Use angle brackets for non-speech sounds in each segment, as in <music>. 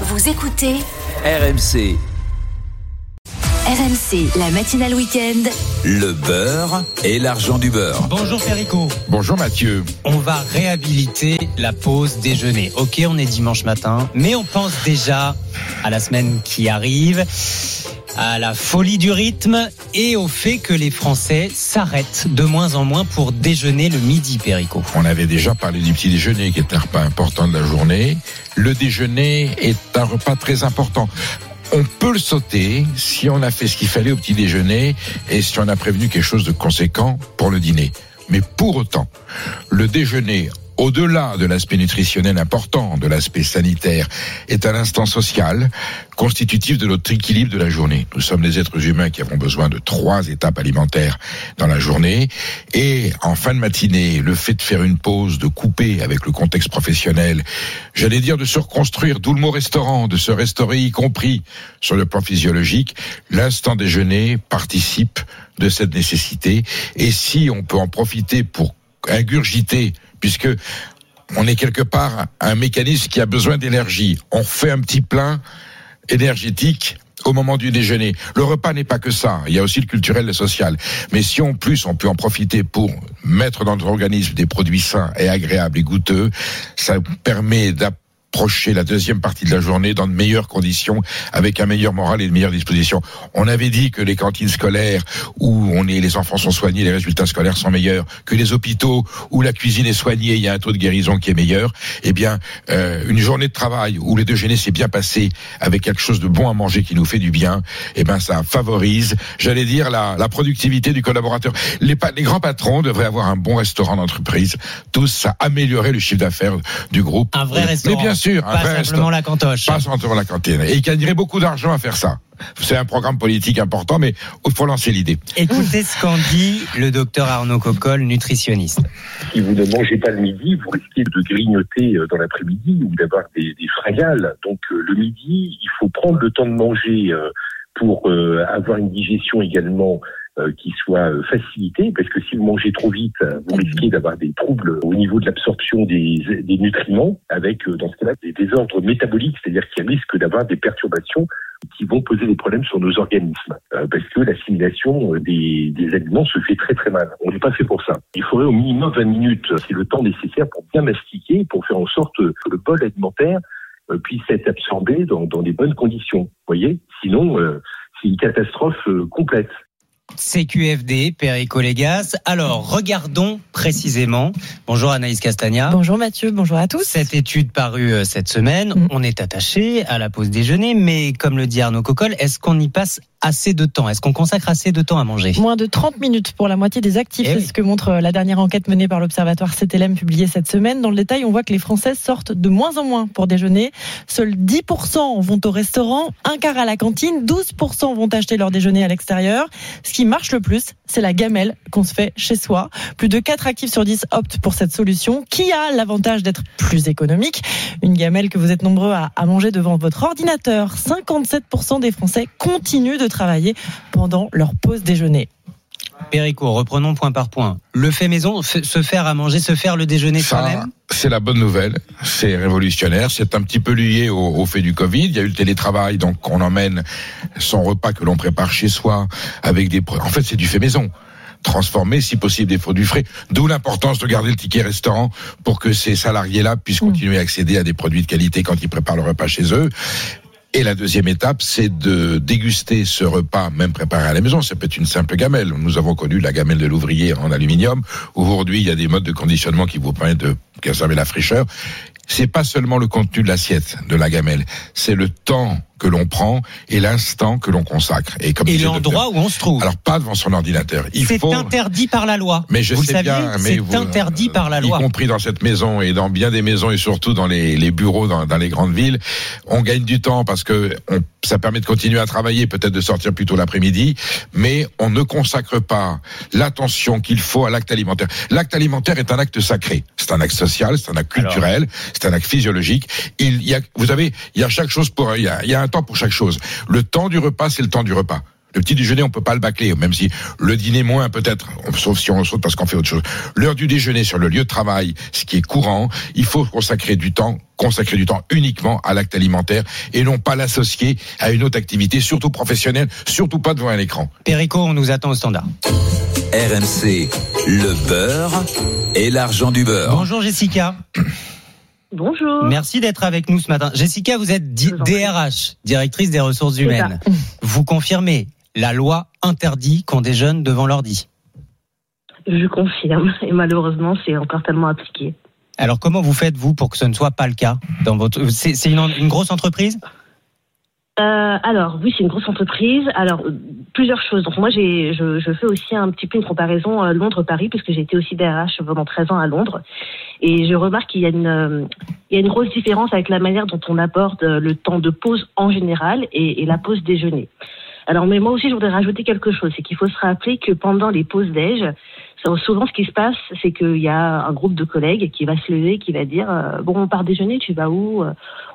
Vous écoutez RMC, RMC, la matinale week-end. le beurre et l'argent du beurre. Bonjour Perico. Bonjour Mathieu. On va réhabiliter la pause déjeuner. Ok, on est dimanche matin, mais on pense déjà à la semaine qui arrive, à la folie du rythme et au fait que les Français s'arrêtent de moins en moins pour déjeuner le midi, Perico. On avait déjà parlé du petit déjeuner qui est un repas important de la journée. Le déjeuner est un repas très important. On peut le sauter si on a fait ce qu'il fallait au petit déjeuner et si on a prévenu quelque chose de conséquent pour le dîner. Mais pour autant, le déjeuner, au-delà de l'aspect nutritionnel important, de l'aspect sanitaire, est un instant social constitutif de notre équilibre de la journée. Nous sommes des êtres humains qui avons besoin de trois étapes alimentaires dans la journée. Et en fin de matinée, le fait de faire une pause, de couper avec le contexte professionnel, j'allais dire de se reconstruire, d'où le mot restaurant, de se restaurer y compris sur le plan physiologique, l'instant déjeuner participe de cette nécessité. Et si on peut en profiter pour ingurgiter, puisque on est quelque part un mécanisme qui a besoin d'énergie. On fait un petit plein énergétique au moment du déjeuner. Le repas n'est pas que ça, il y a aussi le culturel et le social. Mais si en plus on peut en profiter pour mettre dans notre organisme des produits sains et agréables et goûteux, ça permet d'approcher la deuxième partie de la journée dans de meilleures conditions, avec un meilleur moral et de meilleures dispositions. On avait dit que les cantines scolaires où on est, les enfants sont soignés, les résultats scolaires sont meilleurs, que les hôpitaux où la cuisine est soignée, il y a un taux de guérison qui est meilleur. Eh bien, euh, une journée de travail où le déjeuner s'est bien passé avec quelque chose de bon à manger qui nous fait du bien, eh ben ça favorise, j'allais dire, la, la productivité du collaborateur. Les, les grands patrons devraient avoir un bon restaurant d'entreprise. Tous, ça améliorerait le chiffre d'affaires du groupe. Un vrai Mais restaurant. bien sûr, Pas simplement la cantoche. Pas simplement la cantine. Et il gagnerait beaucoup d'argent à faire ça. C'est un programme politique important, mais il faut lancer l'idée. Écoutez ce qu'en dit le docteur Arnaud Coccol, nutritionniste. si vous ne mangez pas le midi, vous risquez de grignoter euh, dans l'après-midi ou d'avoir des, des fringales. Donc euh, le midi, il faut prendre le temps de manger euh, pour avoir une digestion également qui soit euh, facilitée, parce que si vous mangez trop vite, euh, vous risquez d'avoir des troubles au niveau de l'absorption des, des nutriments, avec euh, dans ce cas-là des désordres métaboliques, c'est-à-dire qu'il risque d'avoir des perturbations qui vont poser des problèmes sur nos organismes, euh, parce que l'assimilation euh, des, des aliments se fait très très mal. On n'est pas fait pour ça. Il faudrait au minimum 20 minutes, c'est le temps nécessaire pour bien mastiquer, pour faire en sorte que le bol alimentaire euh, puisse être absorbé dans, dans des bonnes conditions. Vous voyez? Sinon, euh, c'est une catastrophe euh, complète. CQFD, Perico Légas. Alors, regardons précisément. Bonjour Anaïs Castagna. Bonjour Mathieu, bonjour à tous. Cette étude parue euh, cette semaine, Mm. on est attaché à la pause déjeuner, mais comme le dit Arnaud Coccol, est-ce qu'on y passe assez de temps Est-ce qu'on consacre assez de temps à manger? Moins de 30 minutes pour la moitié des actifs, Eh c'est oui. ce que montre euh, la dernière enquête menée par l'Observatoire CTLM publiée cette semaine. Dans le détail, on voit que les Français sortent de moins en moins pour déjeuner. Seuls 10% vont au restaurant, un quart à la cantine, 12% vont acheter leur déjeuner à l'extérieur. Ce qui marche le plus, c'est la gamelle qu'on se fait chez soi. Plus de 4 actifs sur 10 optent pour cette solution, qui a l'avantage d'être plus économique. Une gamelle que vous êtes nombreux à, à manger devant votre ordinateur. 57% des Français continuent de travailler pendant leur pause déjeuner. Perico, reprenons point par point. Le fait maison, se faire à manger, se faire le déjeuner soi-même c'est la bonne nouvelle. C'est révolutionnaire. C'est un petit peu lié au, au fait du Covid. Il y a eu le télétravail, donc on emmène son repas que l'on prépare chez soi avec des. En fait, c'est du fait maison. Transformer, si possible, des produits frais. D'où l'importance de garder le ticket restaurant pour que ces salariés-là puissent Mm. continuer à accéder à des produits de qualité quand ils préparent le repas chez eux. Et la deuxième étape, c'est de déguster ce repas, même préparé à la maison. Ça peut être une simple gamelle. Nous avons connu la gamelle de l'ouvrier en aluminium. Aujourd'hui, il y a des modes de conditionnement qui vous permettent de conserver la fraîcheur. C'est pas seulement le contenu de l'assiette de la gamelle, c'est le temps que l'on prend et l'instant que l'on consacre. Et, comme Et l'endroit où on se trouve. Alors pas devant son ordinateur. Il C'est faut. interdit par la loi. Mais je vous sais le saviez, bien, mais vous- c'est interdit par la y loi. compris dans cette maison et dans bien des maisons et surtout dans les, les bureaux dans, dans les grandes villes, on gagne du temps parce que on, ça permet de continuer à travailler, peut-être de sortir plus tôt l'après-midi, mais on ne consacre pas l'attention qu'il faut à l'acte alimentaire. L'acte alimentaire est un acte sacré. C'est un acte social, c'est un acte culturel, c'est un acte physiologique. Il y a, vous savez, il y a chaque chose pour, il y a, il y a un temps pour chaque chose. Le temps du repas, c'est le temps du repas. Le petit déjeuner, on peut pas le bâcler, même si le dîner moins peut-être, sauf si on saute parce qu'on fait autre chose. L'heure du déjeuner sur le lieu de travail, ce qui est courant, il faut consacrer du temps consacrer du temps uniquement à l'acte alimentaire et non pas l'associer à une autre activité, surtout professionnelle, surtout pas devant un écran. Perico, on nous attend au standard. RMC, le beurre et l'argent du beurre. Bonjour Jessica. Bonjour. Merci d'être avec nous ce matin. Jessica, vous êtes. DRH, directrice des ressources humaines. <laughs> Vous confirmez, la loi interdit qu'on déjeune devant l'ordi. Je confirme. Et malheureusement, c'est encore tellement appliqué. Alors comment vous faites vous pour que ce ne soit pas le cas dans votre C'est une grosse entreprise? Euh, alors, oui, c'est une grosse entreprise. Alors, euh, plusieurs choses. Donc, moi, j'ai, je, je fais aussi un petit peu une comparaison euh, Londres-Paris, puisque j'ai été aussi DRH pendant 13 ans à Londres. Et je remarque qu'il y a une, euh, il y a une grosse différence avec la manière dont on aborde euh, le temps de pause en général et, et la pause déjeuner. Alors, mais moi aussi, je voudrais rajouter quelque chose. C'est qu'il faut se rappeler que pendant les pauses déj, souvent, ce qui se passe, c'est qu'il y a un groupe de collègues qui va se lever, qui va dire, euh, bon, on part déjeuner, tu vas où?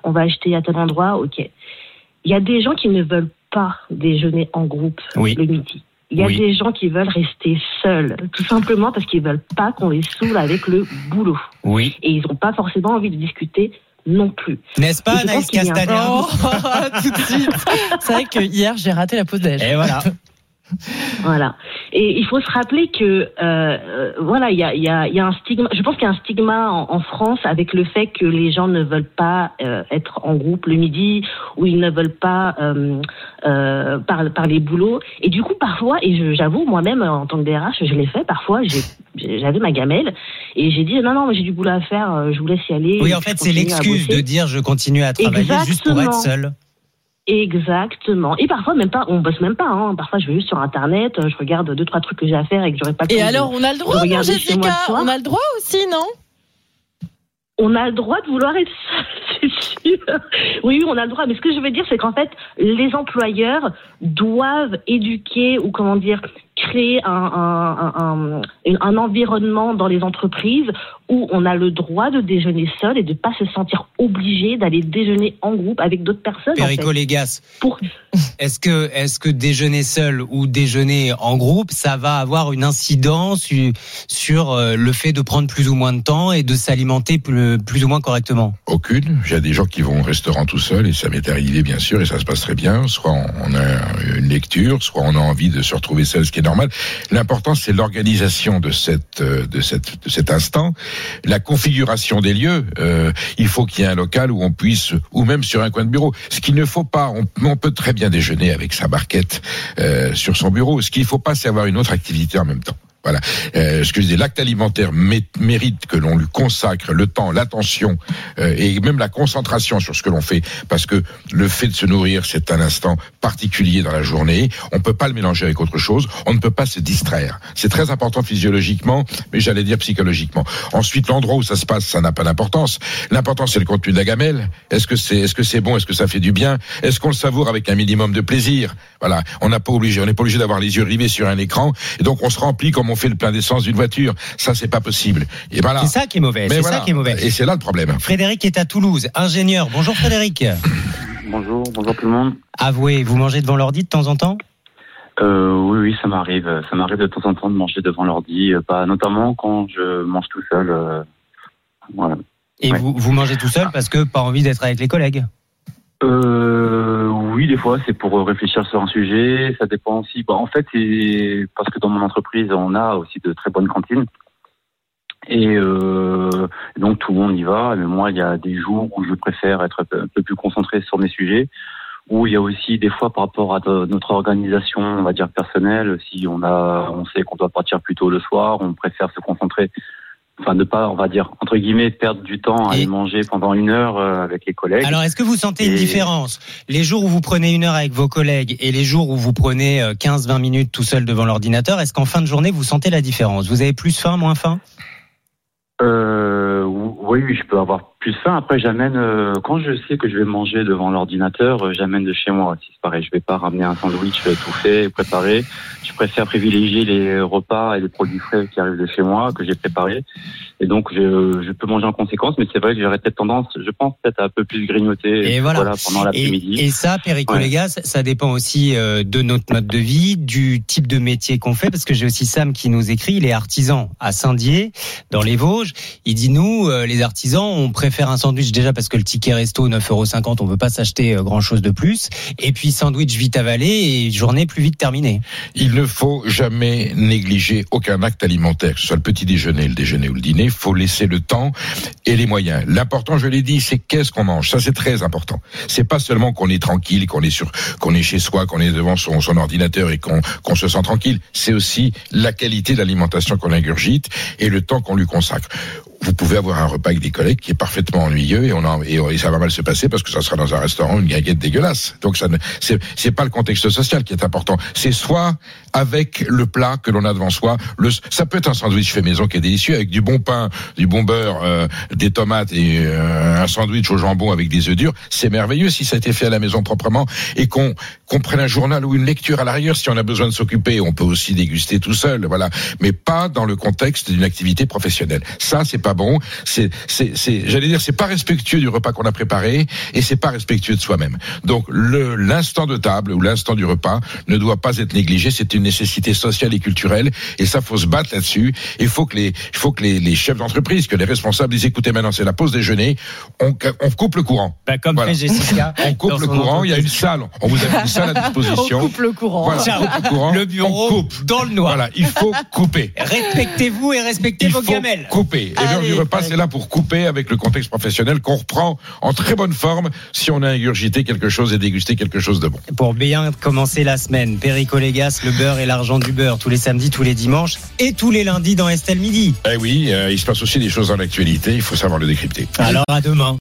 On va acheter à tel endroit, ok. Il y a des gens qui ne veulent pas déjeuner en groupe Oui. le midi. Il y a Oui. des gens qui veulent rester seuls, tout simplement parce qu'ils veulent pas qu'on les saoule avec le boulot. Oui. Et ils n'ont pas forcément envie de discuter non plus. N'est-ce pas Je pense Anaïs qu'il y a un- Castagna <laughs> Oh, tout de suite. C'est vrai que hier j'ai raté la pause déj. Et voilà. <laughs> Voilà. Et il faut se rappeler que euh, euh, voilà, il y a, il y, a, il y a un stigma. Je pense qu'il y a un stigma en, en France avec le fait que les gens ne veulent pas euh, être en groupe le midi ou ils ne veulent pas euh, par, par les boulots. Et du coup, parfois, et j'avoue moi-même en tant que DRH, je l'ai fait. Parfois, j'avais ma gamelle et j'ai dit non non, j'ai du boulot à faire. Je vous laisse y aller. Oui, en fait, c'est l'excuse de dire je continue à travailler juste pour être seul. Exactement. Et parfois même pas, on bosse même pas. Hein. Parfois je vais juste sur internet, euh, je regarde deux trois trucs que j'ai à faire et que j'aurais pas. Et temps de- alors, on a le droit, moi Jessica? On a le droit aussi, non? On a le droit de vouloir être seul, <laughs> c'est sûr. Oui, oui, on a le droit. Mais ce que je veux dire, c'est qu'en fait, les employeurs doivent éduquer ou comment dire créer un, un, un, un, un environnement dans les entreprises où on a le droit de déjeuner seul et de pas se sentir obligé d'aller déjeuner en groupe avec d'autres personnes. en Perico fait. Légas, Pour <laughs> est-ce que, est-ce que déjeuner seul ou déjeuner en groupe, ça va avoir une incidence su- sur euh, le fait de prendre plus ou moins de temps et de s'alimenter plus, plus ou moins correctement? Aucune. Il y a des gens qui vont au restaurant tout seuls et ça m'est arrivé bien sûr et ça se passe très bien. Soit on a une lecture, soit on a envie de se retrouver seul, ce qui est L'important c'est l'organisation de cette euh, de cette de cet instant, la configuration des lieux. Euh, il faut qu'il y ait un local où on puisse, ou même sur un coin de bureau. Ce qu'il ne faut pas, on, on peut très bien déjeuner avec sa barquette euh, sur son bureau. Ce qu'il ne faut pas, c'est avoir une autre activité en même temps. Voilà. Euh, ce l'acte alimentaire mé- mérite que l'on lui consacre le temps, l'attention euh, et même la concentration sur ce que l'on fait, parce que le fait de se nourrir, c'est un instant particulier dans la journée. On peut pas le mélanger avec autre chose. On ne peut pas se distraire. C'est très important physiologiquement, mais j'allais dire psychologiquement. Ensuite, l'endroit où ça se passe, ça n'a pas d'importance. L'important, c'est le contenu de la gamelle. Est-ce que c'est, est-ce que bon, est-ce que ça fait du bien, est-ce qu'on le savoure avec un minimum de plaisir? Voilà. On n'a pas obligé, on n'est pas obligé d'avoir les yeux rivés sur un écran, et donc on se remplit comme on fait le plein d'essence d'une voiture. Ça, c'est pas possible. Et voilà. C'est ça qui est mauvais. Mais C'est voilà. ça qui est mauvais. Et c'est là le problème. Frédéric est à Toulouse, ingénieur. Bonjour Frédéric. <coughs> Bonjour, bonjour tout le monde. Avouez, vous mangez devant l'ordi de temps en temps? Euh, oui, oui, ça m'arrive. Ça m'arrive de temps en temps de manger devant l'ordi, pas notamment quand je mange tout seul. euh, voilà. Et Ouais. vous, vous mangez tout seul parce que pas envie d'être avec les collègues? Euh, oui, des fois, c'est pour réfléchir sur un sujet. Ça dépend aussi. Bon, en fait, parce que dans mon entreprise, on a aussi de très bonnes cantines. Et euh, donc tout le monde y va. Mais moi, il y a des jours où je préfère être un peu plus concentré sur mes sujets. Où il y a aussi des fois par rapport à notre organisation, on va dire personnelle, si on a, on sait qu'on doit partir plus tôt le soir, on préfère se concentrer, enfin ne pas, on va dire entre guillemets, perdre du temps à Et- aller manger pendant une heure euh, avec les collègues. Alors, est-ce que vous sentez une différence? Les jours où vous prenez une heure avec vos collègues et les jours où vous prenez euh, 15-20 minutes tout seul devant l'ordinateur, est-ce qu'en fin de journée, vous sentez la différence? Vous avez plus faim, moins faim? Euh, oui, oui, je peux avoir plus faim. Après, j'amène euh, quand je sais que je vais manger devant l'ordinateur, euh, j'amène de chez moi. Si c'est pareil, je vais pas ramener un sandwich euh, tout fait, préparé. Je préfère privilégier les repas et les produits frais qui arrivent de chez moi que j'ai préparés. Et donc, je, je peux manger en conséquence. Mais c'est vrai que j'aurais peut-être tendance, je pense peut-être à un peu plus grignoter. Et voilà. pendant l'après-midi. Et, et ça, Perico Ouais. les gars, ça, ça dépend aussi euh, de notre mode de vie, du type de métier qu'on fait, parce que j'ai aussi Sam qui nous écrit, il est artisan à Saint-Dié, dans les Vosges. Il dit, nous, euh, les artisans, on préfère un sandwich déjà parce que le ticket resto, 9,50€, on veut pas s'acheter euh, grand-chose de plus. Et puis sandwich vite avalé et journée plus vite terminée. Il ne faut jamais négliger aucun acte alimentaire, que ce soit le petit déjeuner, le déjeuner ou le dîner. Il faut laisser le temps et les moyens. L'important, je l'ai dit, c'est qu'est-ce qu'on mange. Ça, c'est très important. C'est pas seulement qu'on est tranquille, qu'on est sur, qu'on est chez soi, qu'on est devant son, ordinateur et qu'on se sent tranquille. C'est aussi la qualité de l'alimentation qu'on ingurgite et le temps qu'on lui consacre. Vous pouvez avoir un repas avec des collègues qui est parfaitement ennuyeux et on en, et, et ça va mal se passer parce que ça sera dans un restaurant une guinguette dégueulasse. Donc ça ne, c'est pas le contexte social qui est important. C'est soit avec le plat que l'on a devant soi. Le, ça peut être un sandwich fait maison qui est délicieux avec du bon pain, du bon beurre, euh, des tomates et euh, un sandwich au jambon avec des œufs durs. C'est merveilleux si ça a été fait à la maison proprement et qu'on qu'on prenne un journal ou une lecture à l'arrière si on a besoin de s'occuper. On peut aussi déguster tout seul, voilà, mais pas dans le contexte d'une activité professionnelle. Ça, c'est pas bon. C'est, c'est, c'est, j'allais dire, c'est pas respectueux du repas qu'on a préparé et c'est pas respectueux de soi-même. Donc le l'instant de table ou l'instant du repas ne doit pas être négligé. C'est une nécessité sociale et culturelle et ça faut se battre là-dessus. Il faut que les, il faut que les, les chefs d'entreprise, que les responsables disent écoutez maintenant c'est la pause déjeuner, on, on coupe le courant. Bah, comme Voilà. fait Jessica. <laughs> On coupe le courant. Il y a une salle. On vous a mis une salle à <laughs> On disposition. coupe le courant. Voilà, on coupe le courant. Le bureau on coupe. dans le noir. Voilà, il faut couper. Respectez-vous et respectez Il vos faut gamelles. couper. Et l'heure du repas, c'est là pour couper avec le contexte professionnel qu'on reprend en très bonne forme si on a ingurgité quelque chose et dégusté quelque chose de bon. Pour bien commencer la semaine, Perico Légas, le beurre et l'argent du beurre, tous les samedis, tous les dimanches et tous les lundis dans Estelle Midi. Eh oui, euh, il se passe aussi des choses dans l'actualité, il faut savoir le décrypter. Alors à demain.